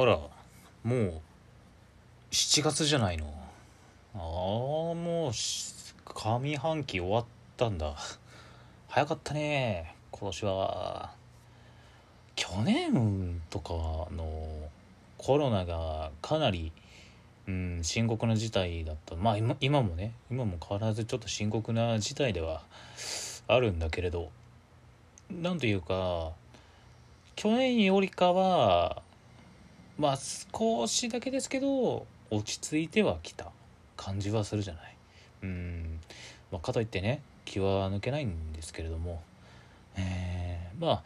あらもう7月じゃないの。ああもう上半期終わったんだ。早かったね今年は。去年とかのコロナがかなり、うん、深刻な事態だった。まあ今今もね今も変わらずちょっと深刻な事態ではあるんだけれど。なんというか去年よりかはまあ少しだけですけど落ち着いてはきた感じはするじゃない？うん、まあ、かといってね気は抜けないんですけれども。えー、ま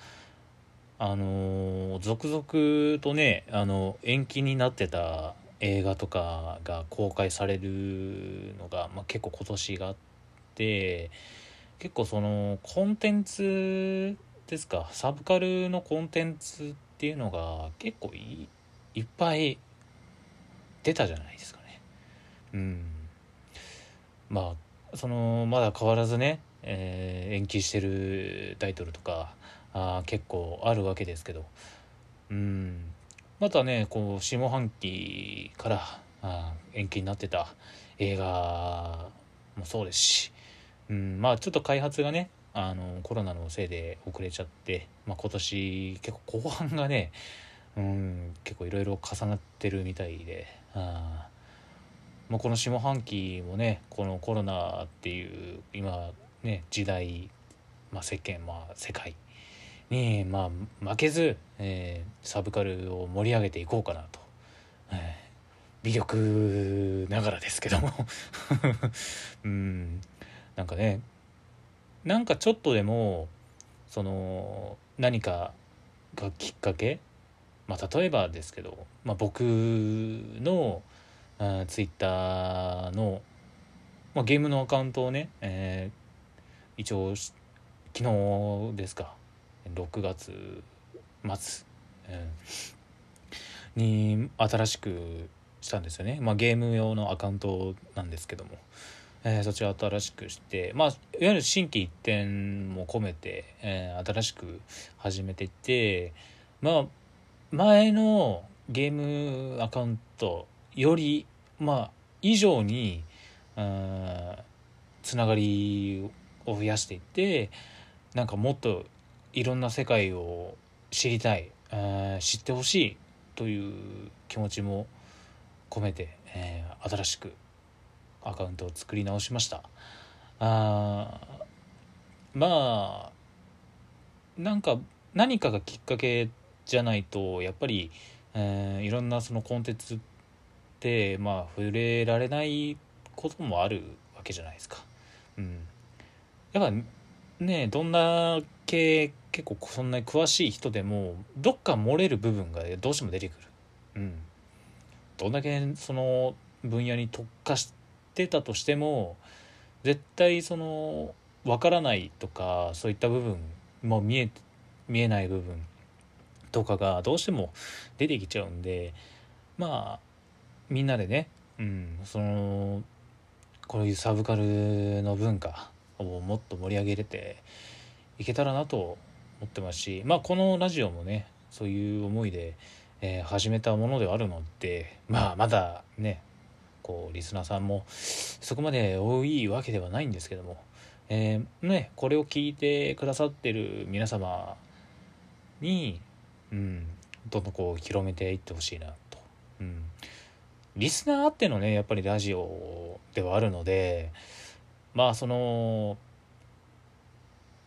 ああのー続々とねあの延期になってた映画とかが公開されるのが、まあ、結構今年があって結構そのコンテンツですか？サブカルのコンテンツっていうのが結構いいっぱい出たじゃないですかね。うん。まあそのまだ変わらずね、えー延期してるタイトルとかあ結構あるわけですけど。うん。またねこう下半期からあ延期になってた映画もそうですし、うん、まあちょっと開発がねあのコロナのせいで遅れちゃって、まあ、今年結構後半がね、うん、結構いろいろ重なってるみたいで。あー、まあ、この下半期もねこのコロナっていう今ね時代、まあ、世間、まあ、世界に、まあ、負けず、えーサブカルを盛り上げていこうかなと、えー微力ながらですけども。うん。なんかねなんかちょっとでもその何かがきっかけまあ例えばですけど、まあ、僕のあツイッターの、まあ、ゲームのアカウントをね、えー一応昨日ですか6月末、うんに新しくしたんですよね、まあ、ゲーム用のアカウントなんですけども、えーそちら新しくして、まあ、いわゆる新規一点も込めて、えー新しく始めていってまあ前のゲームアカウントよりまあ以上につながりを増やしていってなんかもっといろんな世界を知りたい知ってほしいという気持ちも込めて、えー新しくアカウントを作り直しました。あまあなんか何かがきっかけじゃないとやっぱり、えーいろんなそのコンテンツってまあ触れられないこともあるわけじゃないですか。うん、やっぱねどんな系結構そんなに詳しい人でもどっか漏れる部分がどうしても出てくる。うん、どんだけその分野に特化してたとしても絶対その分からないとかそういった部分も見え見えない部分とかがどうしても出てきちゃうんでまあみんなでね、うん、そのこういうサブカルの文化をもっと盛り上げれていけたらなと思ってますしまあこのラジオもねそういう思いで、えー始めたものではあるのでまあまだねこうリスナーさんもそこまで多いわけではないんですけども、えーねこれを聞いてくださってる皆様に、うん、どんどんこう広めていってほしいなと。うん。リスナーあってのねやっぱりラジオではあるのでまあその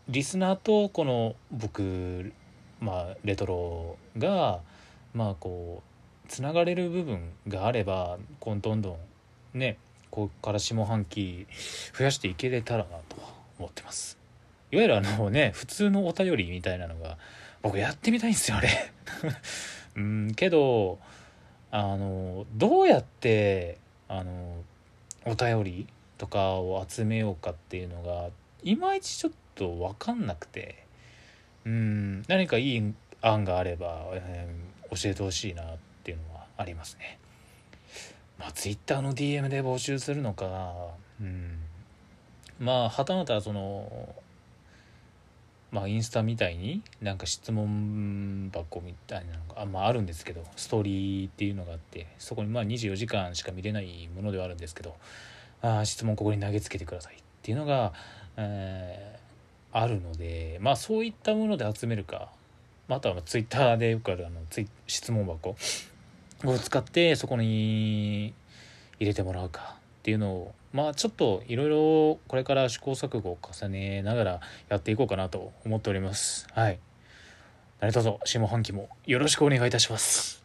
リスナーとこの僕まあレトロがまあこうつながれる部分があればこうどんどんねここから下半期増やしていけれたらなと思ってます。いわゆるあのね普通のお便りみたいなのが僕やってみたいんですよあれ。うんけどあのどうやってあのお便りとかを集めようかっていうのがいまいちちょっと分かんなくて。うん何かいい案があれば、えー教えてほしいなっていうのはありますね。まあ Twitter の DM で募集するのかうん。まあはたまたそのまあインスタみたいになんか質問箱みたいなのがあ,、まあ、あるんですけどストーリーっていうのがあってそこにまあ24時間しか見れないものではあるんですけどあ質問ここに投げつけてくださいっていうのが、えー、あるのでまあそういったもので集めるかあとはツイッターでよくあるあのツイ質問箱を使ってそこに入れてもらうかっていうのをまあちょっといろいろこれから試行錯誤を重ねながらやっていこうかなと思っております。はい。何卒下半期もよろしくお願いいたします。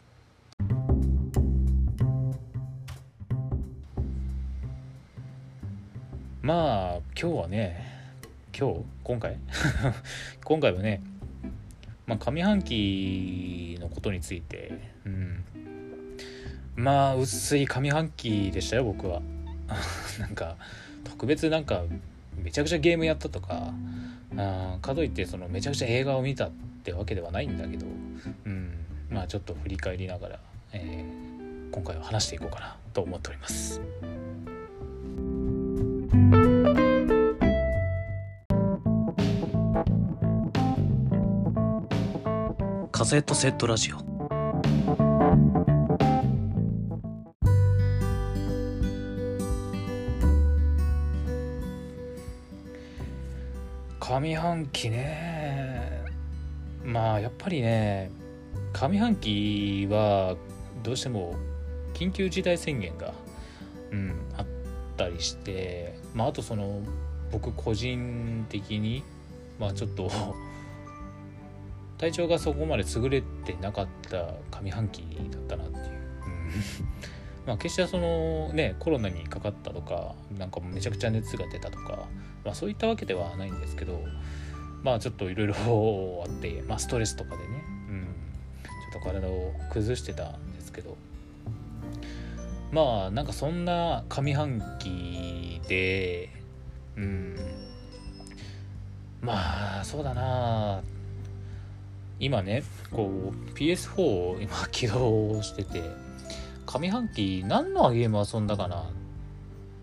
まあ今日はね今日？今回？今回はねまあ上半期のことについて。うん。まあ薄い上半期でしたよ僕は。なんか特別なんかめちゃくちゃゲームやったとかあかといってそのめちゃくちゃ映画を見たってわけではないんだけど、うん、まあちょっと振り返りながら、えー、今回は話していこうかなと思っております。カセットセットラジオ上半期ね。まあやっぱりね上半期はどうしても緊急事態宣言が、うん、あったりして、まあ、あとその僕個人的にまあちょっと体調がそこまで優れてなかった上半期だったなっていう、まあ決してそのねコロナにかかったとかなんかめちゃくちゃ熱が出たとかまあ、そういったわけではないんですけどまあちょっといろいろあって、まあ、ストレスとかでね、うん、ちょっと体を崩してたんですけど。まあなんかそんな上半期でうんまあそうだな。今ねこう PS4 を今起動してて上半期何のゲーム遊んだかな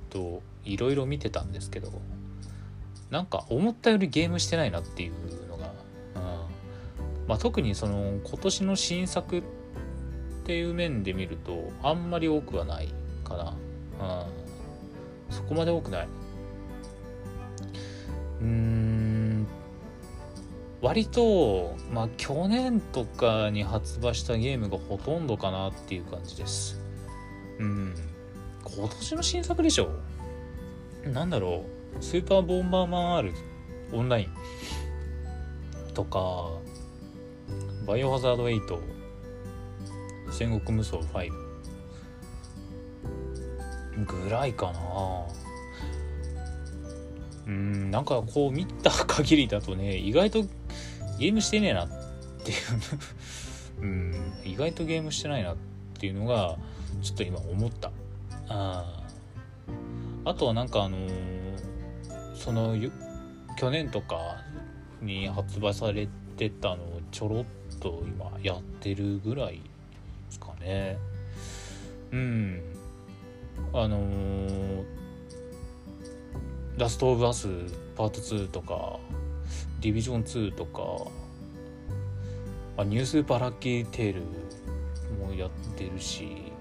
といろいろ見てたんですけどなんか思ったよりゲームしてないなっていうのが、うん。まあ、特にその今年の新作っていう面で見るとあんまり多くはないかな、うん、そこまで多くない。うん。割とまあ去年とかに発売したゲームがほとんどかなっていう感じです。うん。今年の新作でしょ？なんだろう。スーパーボンバーマン R オンラインとかバイオハザード8戦国無双5ぐらいかな。うんなんかこう見た限りだとね意外とゲームしてねえなっていう。うん。意外とゲームしてないなっていうのがちょっと今思った。ああとはなんかあのーその去年とかに発売されてたのをちょろっと今やってるぐらいですかね。うん。あのー、ラストオブアスパート2とかディビジョン2とかあニュースーパラッキーテールもやってるし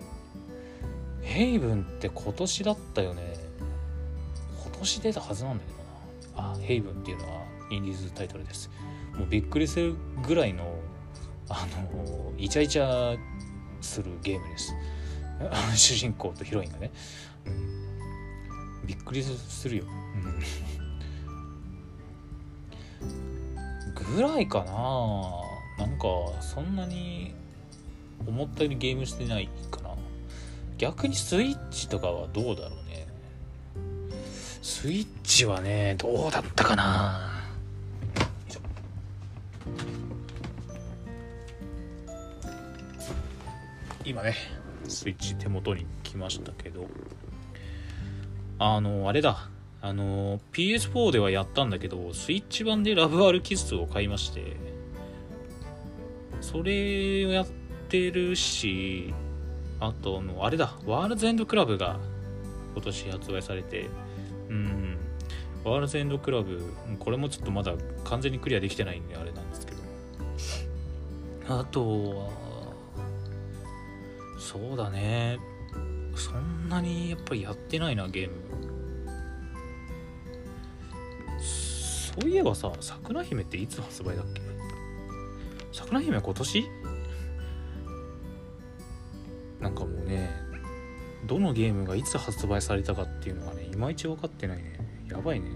ヘイブンって今年だったよね。今年出たはずなんだけどな。あヘイブンっていうのはインディーズタイトルです。もうびっくりするぐらいのあのイチャイチャするゲームです。主人公とヒロインがね、うん、びっくりするよ、うん、ぐらいかな。なんかそんなに思ったよりゲームしてないかな。逆にスイッチとかはどうだろうね。スイッチはねどうだったかな。今ねスイッチ手元に来ましたけど。あのあれだ。あの PS4 ではやったんだけどスイッチ版でラブアルキスを買いましてそれをやってるしあとのあれだワールドエンドクラブが今年発売されてうんワールズエンドクラブこれもちょっとまだ完全にクリアできてないんであれなんですけど。あとはそうだね。そんなにやっぱりやってないなゲーム。そういえばさ桜姫っていつ発売だっけ？桜姫今年？なんかもうねどのゲームがいつ発売されたかっていうのがねいまいち分かってないね。やばいね。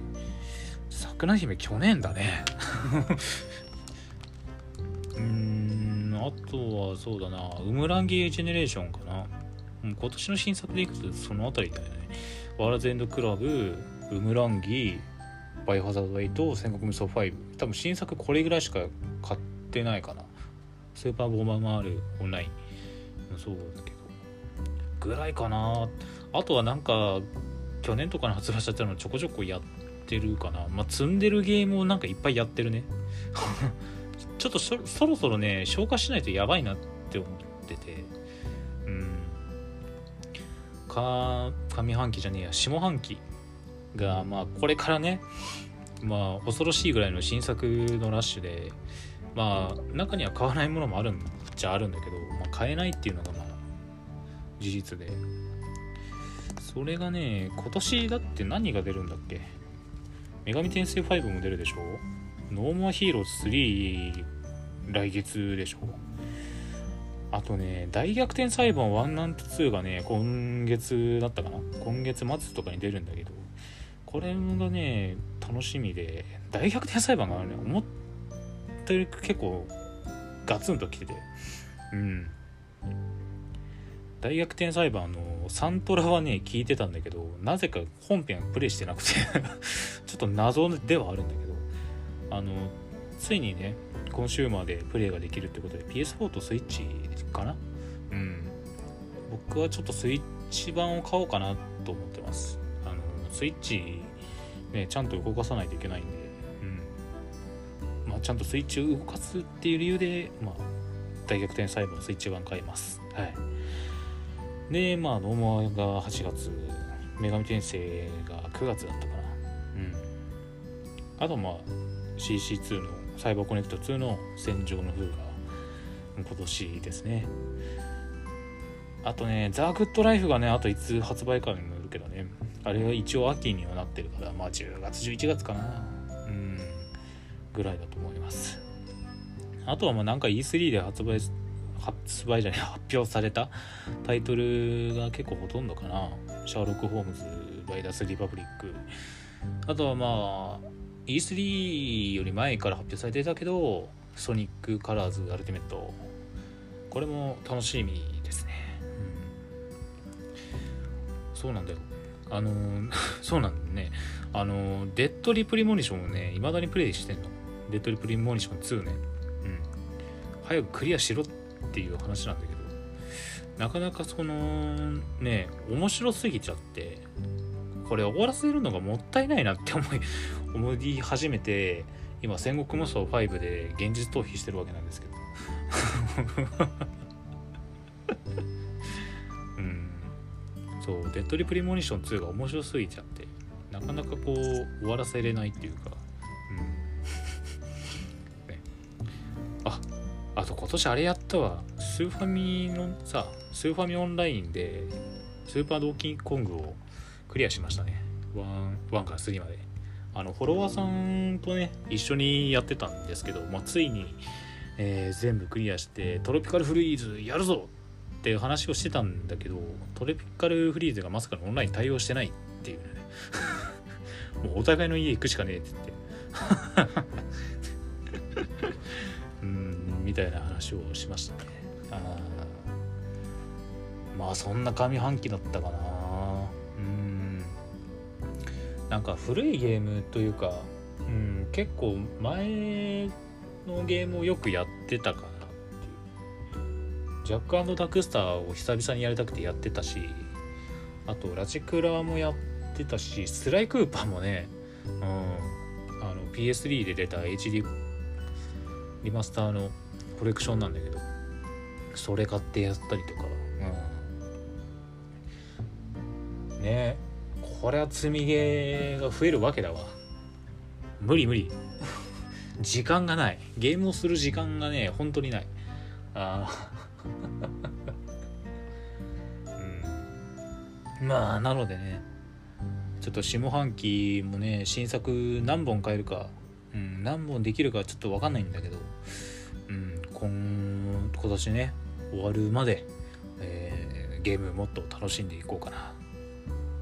桜姫去年だね。うーんあとはそうだな。ウムランギージェネレーションかな。今年の新作でいくとその辺りだよね。ワールズエンドクラブウムランギーバイオハザード8戦国無双5多分新作これぐらいしか買ってないかな。スーパーボーマーもあるオンラインもそうだけど。ぐらいかな。あとはなんか去年とかに発売しちゃったのちょこちょこやってるかな。まあ積んでるゲームをなんかいっぱいやってるね。ちょっとそろそろね消化しないとやばいなって思ってて。うん。か上半期じゃねえや。下半期。がまあこれからねまあ恐ろしいぐらいの新作のラッシュでまあ中には買わないものもあるんじゃあるんだけど、まあ、買えないっていうのがまあ事実で。それがね今年だって何が出るんだっけ？女神転生5も出るでしょ？ノーモアヒーローズ3来月でしょ？あとね大逆転裁判1なんと2がね今月だったかな？今月末とかに出るんだけど。これがね楽しみで大逆転裁判がね。思ったより結構ガツンときてて。うん。大逆転裁判のサントラはね聞いてたんだけどなぜか本編プレイしてなくて。ちょっと謎ではあるんだけど。あのついにねコンシューマーでプレイができるってことで PS4 とスイッチかな？うん。僕はちょっとスイッチ版を買おうかなと思ってます。スイッチねちゃんと動かさないといけないんで。うん。まあちゃんとスイッチを動かすっていう理由でまあ大逆転裁判スイッチ版買います。はい。でまあノーモアが8月女神転生が9月だったかな。うん。あとまあ CC2 のサイバーコネクト2の戦場の風が今年ですね。あとねザ・グッドライフがねあといつ発売かにもよるけどね。あれは一応秋にはなってるからまあ10月11月かな。うん。ぐらいだと思います。あとはまあなんか E3 で発売発売じゃない発表されたタイトルが結構ほとんどかな。シャーロック・ホームズバイダス・リパブリック。あとはまあ E3 より前から発表されてたけどソニック・カラーズ・アルティメット。これも楽しみですね、うん、そうなんだよ。あの そうなんだね。あのデッド・リプリモニションをね未だにプレイしてんの。デッド・リプリモニション2ね。うん。早くクリアしろっていう話なんだけど。なかなかそのね面白すぎちゃってこれ終わらせるのがもったいないなって思い 思い始めて今戦国無双5で現実逃避してるわけなんですけど。そうデッドリプリモニション2が面白すぎちゃってなかなかこう終わらせれないっていうかうん、ね、ああと今年あれやったわ。スーファミのさスーファミオンラインでスーパードーキーコングをクリアしましたね。1, 1から3まで。あのフォロワーさんとね一緒にやってたんですけど、まあ、ついに、えー、全部クリアしてトロピカルフリーズやるぞっていう話をしてたんだけどトロピカルフリーズがまさかのオンライン対応してないっていうね。もうお互いの家行くしかねえって言って。うんみたいな話をしましたね。あまあそんな上半期だったかな。うん。なんか古いゲームというか、うん、結構前のゲームをよくやってたかな。ジャックダクスターを久々にやりたくてやってたしあとラチクラもやってたしスライクーパーもね、うん、あの PS3 で出た HD リマスターのコレクションなんだけどそれ買ってやったりとか、うん、ねこれは積みゲーが増えるわけだわ。無理無理。時間がない。ゲームをする時間がね本当にない。あうまあなのでねちょっと下半期もね新作何本買えるか、うん、何本できるかちょっと分かんないんだけど、うん、今今年ね終わるまで、えー、ゲームもっと楽しんでいこうかな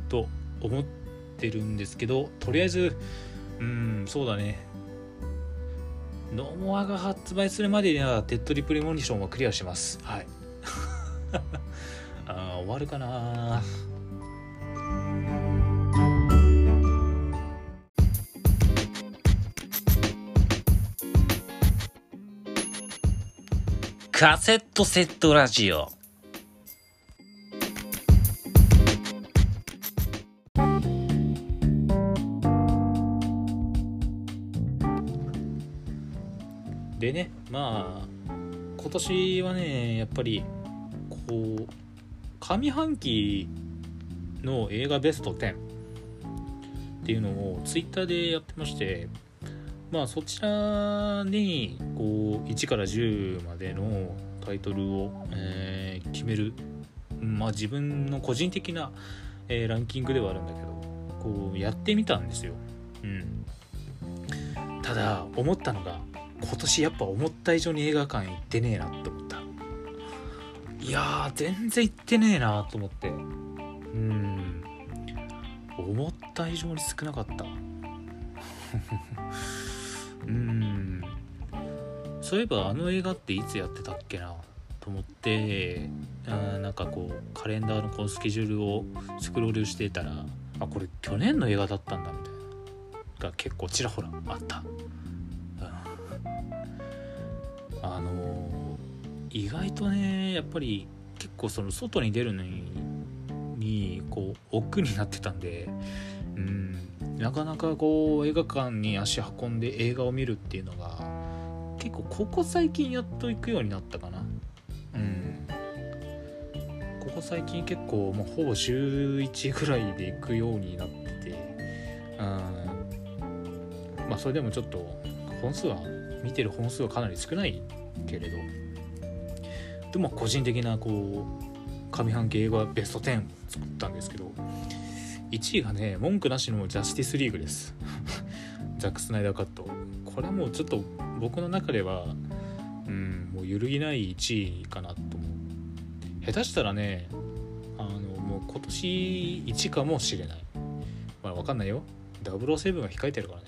と思ってるんですけどとりあえずうんそうだね。ノモアが発売するまでにはテッドリプレモニションはクリアします。はい。あ終わるかなカセットセットラジオ。でねまあ今年はねやっぱりこう上半期の映画ベスト10っていうのをツイッターでやってましてまあそちらにこう1から10までのタイトルを、えー、決める。まあ自分の個人的な、えー、ランキングではあるんだけどこうやってみたんですよ。うん、ただ思ったのが今年やっぱ思った以上に映画館行ってねえなって思った。いや全然行ってねえなと思って。うん。思った以上に少なかった。うん。そういえばあの映画っていつやってたっけなと思ってあなんかこうカレンダーのこうスケジュールをスクロールしてたらあこれ去年の映画だったんだみたいな。が結構ちらほらあった、うん、あのー、意外とねやっぱり結構その外に出るのににこう億劫になってたんでうん。なかなかこう映画館に足運んで映画を見るっていうのが結構ここ最近やっと行くようになったかな。うん。ここ最近結構もうほぼ週1ぐらいで行くようになっててうん。まあそれでもちょっと本数は見てる本数はかなり少ないけれど。でも個人的なこう上半期映画ベスト10作ったんですけど1位がね文句なしのジャスティスリーグです。ザック・スナイダーカット。これはもうちょっと僕の中ではうんもう揺るぎない1位かなと思う。下手したらねあのもう今年1かもしれない。まあ分かんないよ。007が控えてるからね。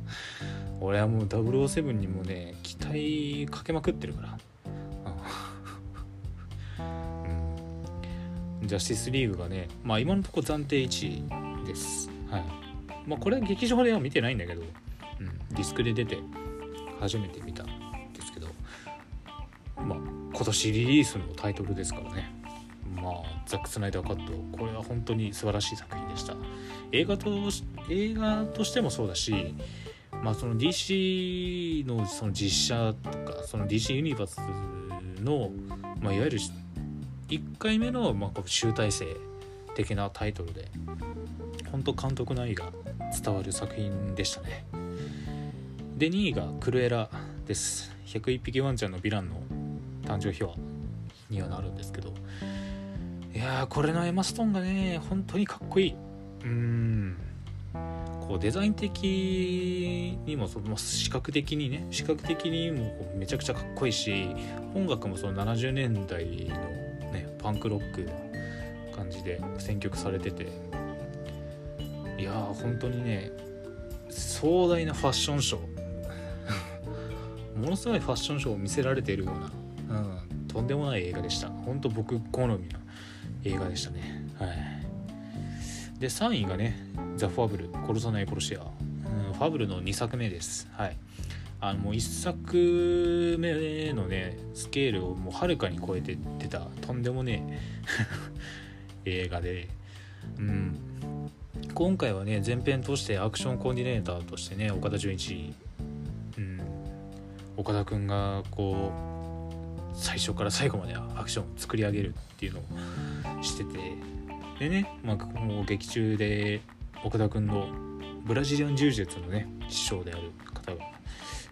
俺はもう007にもね期待かけまくってるから。ジャスティスリーグがね、まあ今のところ暫定1位です。はい。まあこれは劇場では見てないんだけど、うん、ディスクで出て初めて見たんですけど、まあ今年リリースのタイトルですからね。まあザック・スナイダーカット、これは本当に素晴らしい作品でした。映画と映画としてもそうだし、まあその DC のその実写とか、その DC ユニバースの、まあ、いわゆる1回目の、まあ、集大成的なタイトルで本当監督の愛が伝わる作品でしたね。で2位がクルエラです。101匹ワンちゃんのヴィランの誕生秘話にはなるんですけど。いやーこれのエマ・ストーンがね本当にかっこいい。うん。こうデザイン的にもその視覚的にね視覚的にもめちゃくちゃかっこいいし音楽もその70年代のパンクロックな感じで選曲されてて。いやー本当にね壮大なファッションショー。ものすごいファッションショーを見せられているような、うん、とんでもない映画でした。本当僕好みな映画でしたね。はい。で3位がね「ザ・ファブル殺さない殺し屋」うん、ファブルの2作目です。はい。あのもう1作目のねスケールをもうはるかに超えて出た。とんでもねえ。映画で、うん、今回はね前編としてアクションコーディネーターとしてね岡田准一、うん、岡田君がこう最初から最後までアクションを作り上げるっていうのをしてて。でね、まあ、もう劇中で岡田君のブラジリアン柔術のね師匠である方が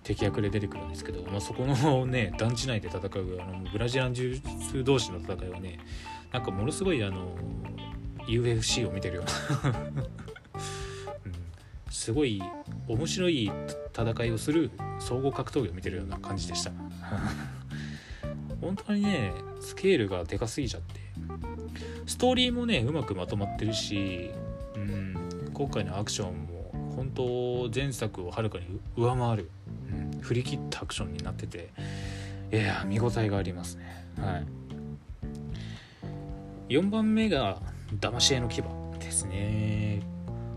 敵役で出てくるんですけど、まあ、そこのね 団地内で戦うあのブラジリアン柔術同士の戦いはねなんかものすごいあの UFC を見てるような、うん、すごい面白い戦いをする総合格闘技を見てるような感じでした。本当にねスケールがでかすぎちゃって。ストーリーもねうまくまとまってるし、うん、今回のアクションも本当前作をはるかに上回る、振り切ったアクションになってていや見応えがありますね。はい。4番目が騙し絵の牙ですね。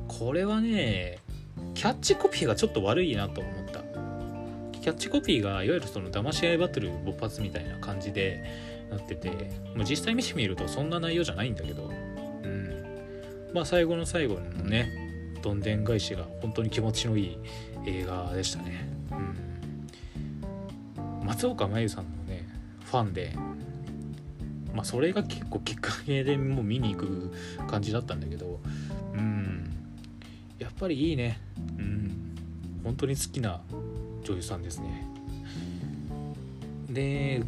これはねキャッチコピーがちょっと悪いなと思った。キャッチコピーがいわゆるその騙し合いバトル勃発みたいな感じでなっててもう実際見てみるとそんな内容じゃないんだけど。うん。まあ最後の最後のねどんでん返しが本当に気持ちのいい映画でしたね。うん。松岡真優さんのねファンでまあそれが結構きっかけでもう見に行く感じだったんだけどうんやっぱりいいね。うん本当に好きな女優さんですね。で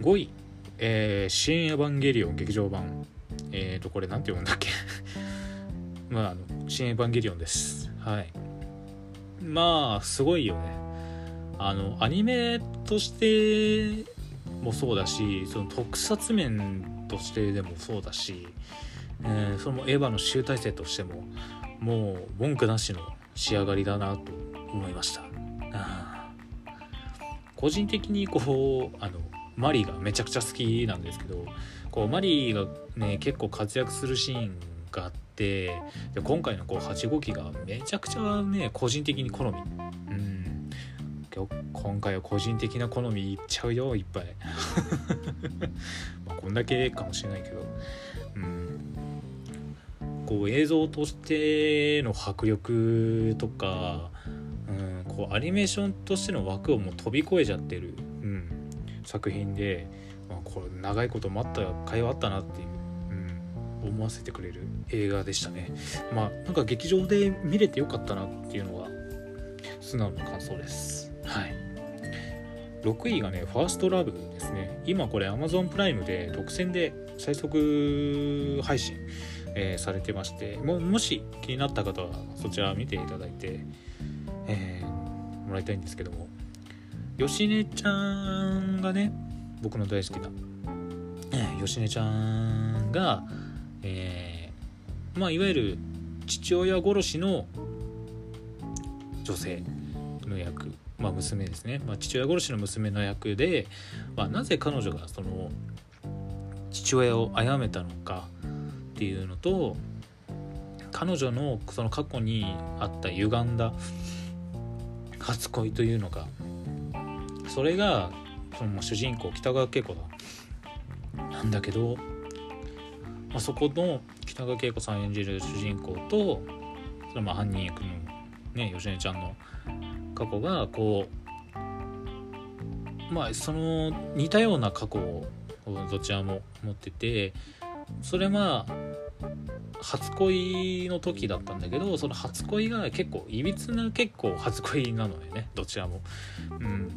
5位えー、新エヴァンゲリオン劇場版。えっ、ー、とこれ何て読むんだっけ？まああの新エヴァンゲリオンです。はい。まあすごいよね。あのアニメとしてもそうだしその特撮面としてでもそうだし、えー、そのエヴァの集大成としてももう文句なしの仕上がりだなと思いました。個人的にこうあのマリーがめちゃくちゃ好きなんですけどこうマリーがね結構活躍するシーンがあってで今回のこう8号機がめちゃくちゃね個人的に好み。うん。今回は個人的な好みいっちゃうよいっぱい。まあこんだけかもしれないけど。うん。こう映像としての迫力とか、うん、こうアニメーションとしての枠をもう飛び越えちゃってる、うん、作品で、まあ、これ長いこと待った甲斐はあったなっていう、うん、思わせてくれる映画でしたね。まあなんか劇場で見れてよかったなっていうのが素直な感想ですはい。6位がねファーストラブですね。今これ Amazon プライムで独占で最速配信、えー、されてましてももし気になった方はそちら見ていただいて、えー、もらいたいんですけども。吉根ちゃんがね僕の大好きな、えー、吉根ちゃんが、えー、まあいわゆる父親殺しの女性の役、まあ、娘ですね、まあ、父親殺しの娘の役で、まあ、なぜ彼女がその父親を殺めたのかっていうのと彼女のその過去にあった歪んだ初恋というのがそれがその主人公北川景子だなんだけど、まあ、そこの北川景子さん演じる主人公とそのまあ犯人役のね吉根ちゃんの過去がこうまあその似たような過去をどちらも持っててそれまあ初恋の時だったんだけどその初恋が結構いびつな結構初恋なのよねどちらも。うん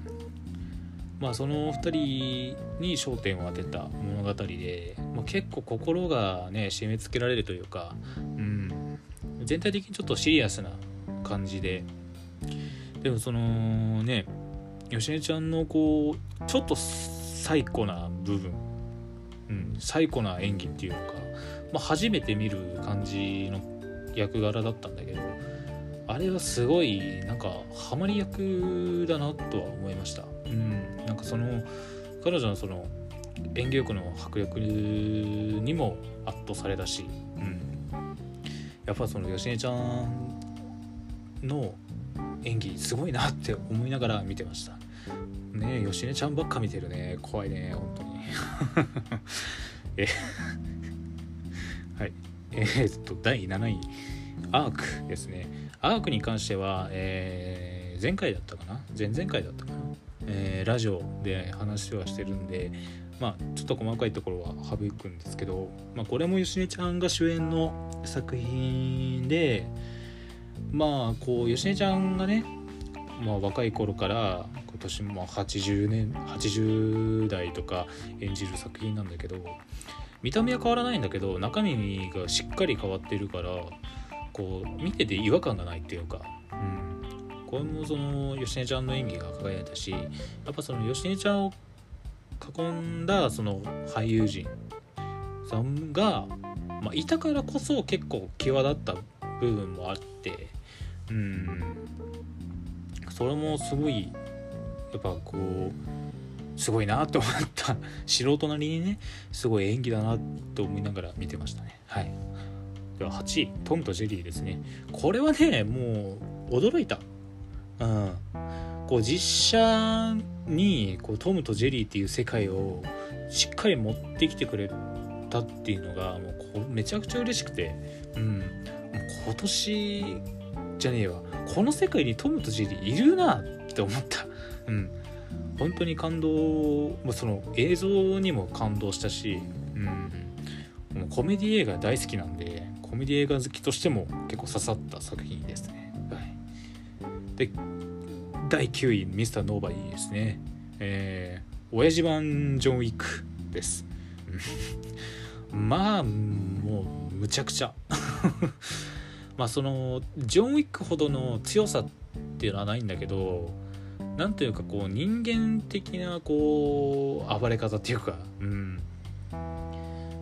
まあ、その2人に焦点を当てた物語で、まあ、結構心がね締め付けられるというか、うん、全体的にちょっとシリアスな感じででもそのね芳根ちゃんのこうちょっと最古な部分、うん、最古な演技っていうのか、まあ、初めて見る感じの役柄だったんだけどあれはすごいなんかハマり役だなとは思いました。うんなんかその彼女のその演技力の迫力にも圧倒されたし、うん、やっぱその芳根ちゃんの演技すごいなって思いながら見てました。ねえ芳根ちゃんばっか見てるね。怖いね本当に。え はい。えー、っと第7位。アークですね。アークに関しては、えー、前回だったかな？前々回だったかな？えー、ラジオで話はしてるんで、まあ、ちょっと細かいところは省くんですけど、まあ、これも芳根ちゃんが主演の作品でまあこう芳根ちゃんがね、まあ、若い頃から今年も80年80代とか演じる作品なんだけど見た目は変わらないんだけど中身がしっかり変わってるからこう見てて違和感がないっていうか、うん、これもその芳根ちゃんの演技が輝いたしやっぱその芳根ちゃんを囲んだその俳優陣さんが、まあ、いたからこそ結構際立った部分もあってうん。それもすごいやっぱこうすごいなと思った素人なりにねすごい演技だなと思いながら見てましたね。はい。では8位トムとジェリーですね。これはねもう驚いた。うん。こう実写にこうトムとジェリーっていう世界をしっかり持ってきてくれたっていうのがもうめちゃくちゃ嬉しくて。うん。う今年じゃねえわ。この世界にトムとジェリーいるなって思った。うん。本当に感動その映像にも感動したしうん。もうコメディ映画大好きなんでコメディ映画好きとしても結構刺さった作品ですね。はい。で第9位ミスターノーバディですね。えー、親父版ジョン・ウィックです。まあもうむちゃくちゃ。まあそのジョン・ウィックほどの強さっていうのはないんだけどなんというかこう人間的なこう暴れ方っていうかうん。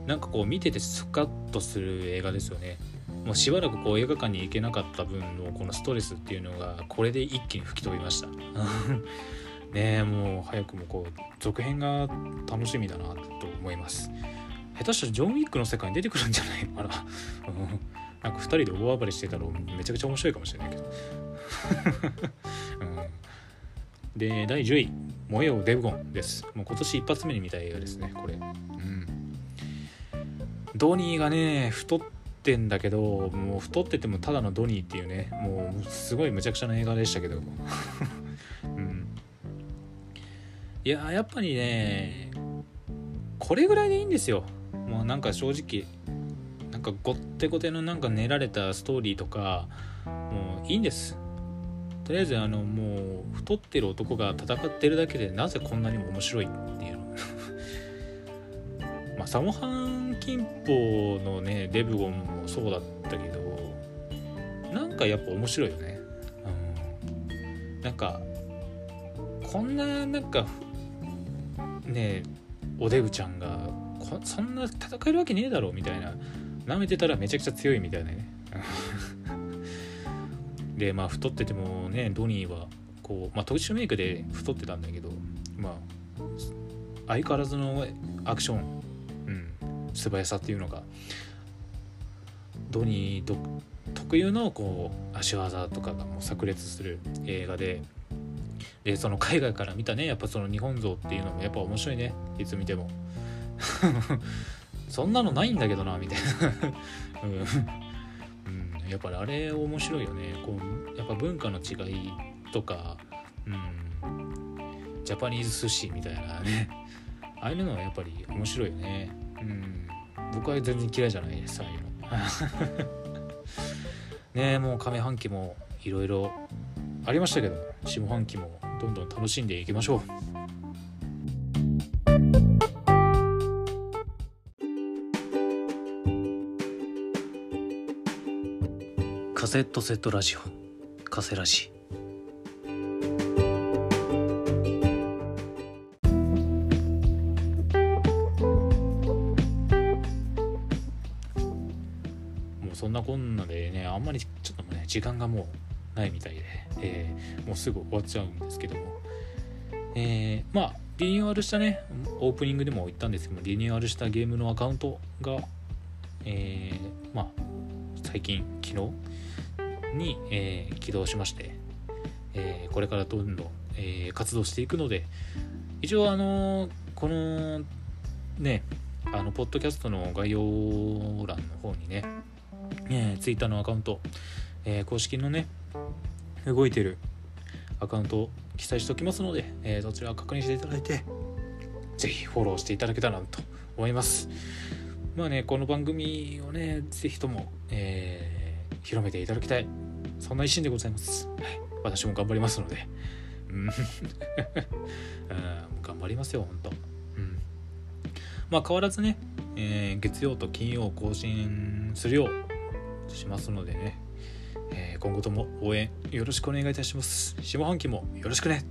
なんかこう見ててスカッとする映画ですよね。もうしばらくこう映画館に行けなかった分のこのストレスっていうのがこれで一気に吹き飛びました。ねえもう早くもこう続編が楽しみだなと思います。下手したらジョン・ウィックの世界に出てくるんじゃないかな。なんか2人で大暴れしてたらめちゃくちゃ面白いかもしれないけど、うん、で第10位「燃えよデブゴン」です。もう今年一発目に見た映画ですねこれ。うん。ドニーがね太ってんだけどもう太っててもただのドニーっていうねもうすごいむちゃくちゃな映画でしたけど。うん。いややっぱりねこれぐらいでいいんですよ。もうなんか正直かごってごてのなんか練られたストーリーとかもういいんです。とりあえずあのもう太ってる男が戦ってるだけでなぜこんなにも面白いっていう まあサモハン金峰のねデブゴンもそうだったけどなんかやっぱ面白いよね、うん、なんかこんななんかねおデブちゃんがそんな戦えるわけねえだろみたいな。舐めてたらめちゃくちゃ強いみたいなね。でまあ太っててもねドニーはこうまあ特殊メイクで太ってたんだけどまあ相変わらずのアクション、うん、素早さっていうのがドニー特有のこう足技とかがもう炸裂する映画ででその海外から見たねやっぱその日本像っていうのもやっぱ面白いねいつ見ても。そんなのないんだけどなみたいな。うん、やっぱりあれ面白いよね。こうやっぱ文化の違いとか、うん、ジャパニーズ寿司みたいなね。ああいうのはやっぱり面白いよね、うん、僕は全然嫌いじゃないですああいうの。ねもう上半期もいろいろありましたけど下半期もどんどん楽しんでいきましょう。セットセットラジオカセラジもうそんなこんなでねあんまりちょっとね時間がもうないみたいで、えー、もうすぐ終わっちゃうんですけども。えー、まあリニューアルしたねオープニングでも言ったんですけどリニューアルしたゲームのアカウントがえー、まあ最近昨日に、えー、起動しまして、えーこれからどんどん、えー活動していくので一応あのーこのねあのポッドキャストの概要欄の方にね、えー、ツイッターのアカウント、えー公式のね動いてるアカウントを記載しておきますので、えーそちらを確認していただいてぜひフォローしていただけたらなと思います。まあねこの番組をねぜひとも、えー広めていただきたい。そんな一心でございます、はい、私も頑張りますので。うん。頑張りますよ本当。うん。まあ変わらずね、えー月曜と金曜更新するようしますのでね、えー今後とも応援よろしくお願いいたします。下半期もよろしくね。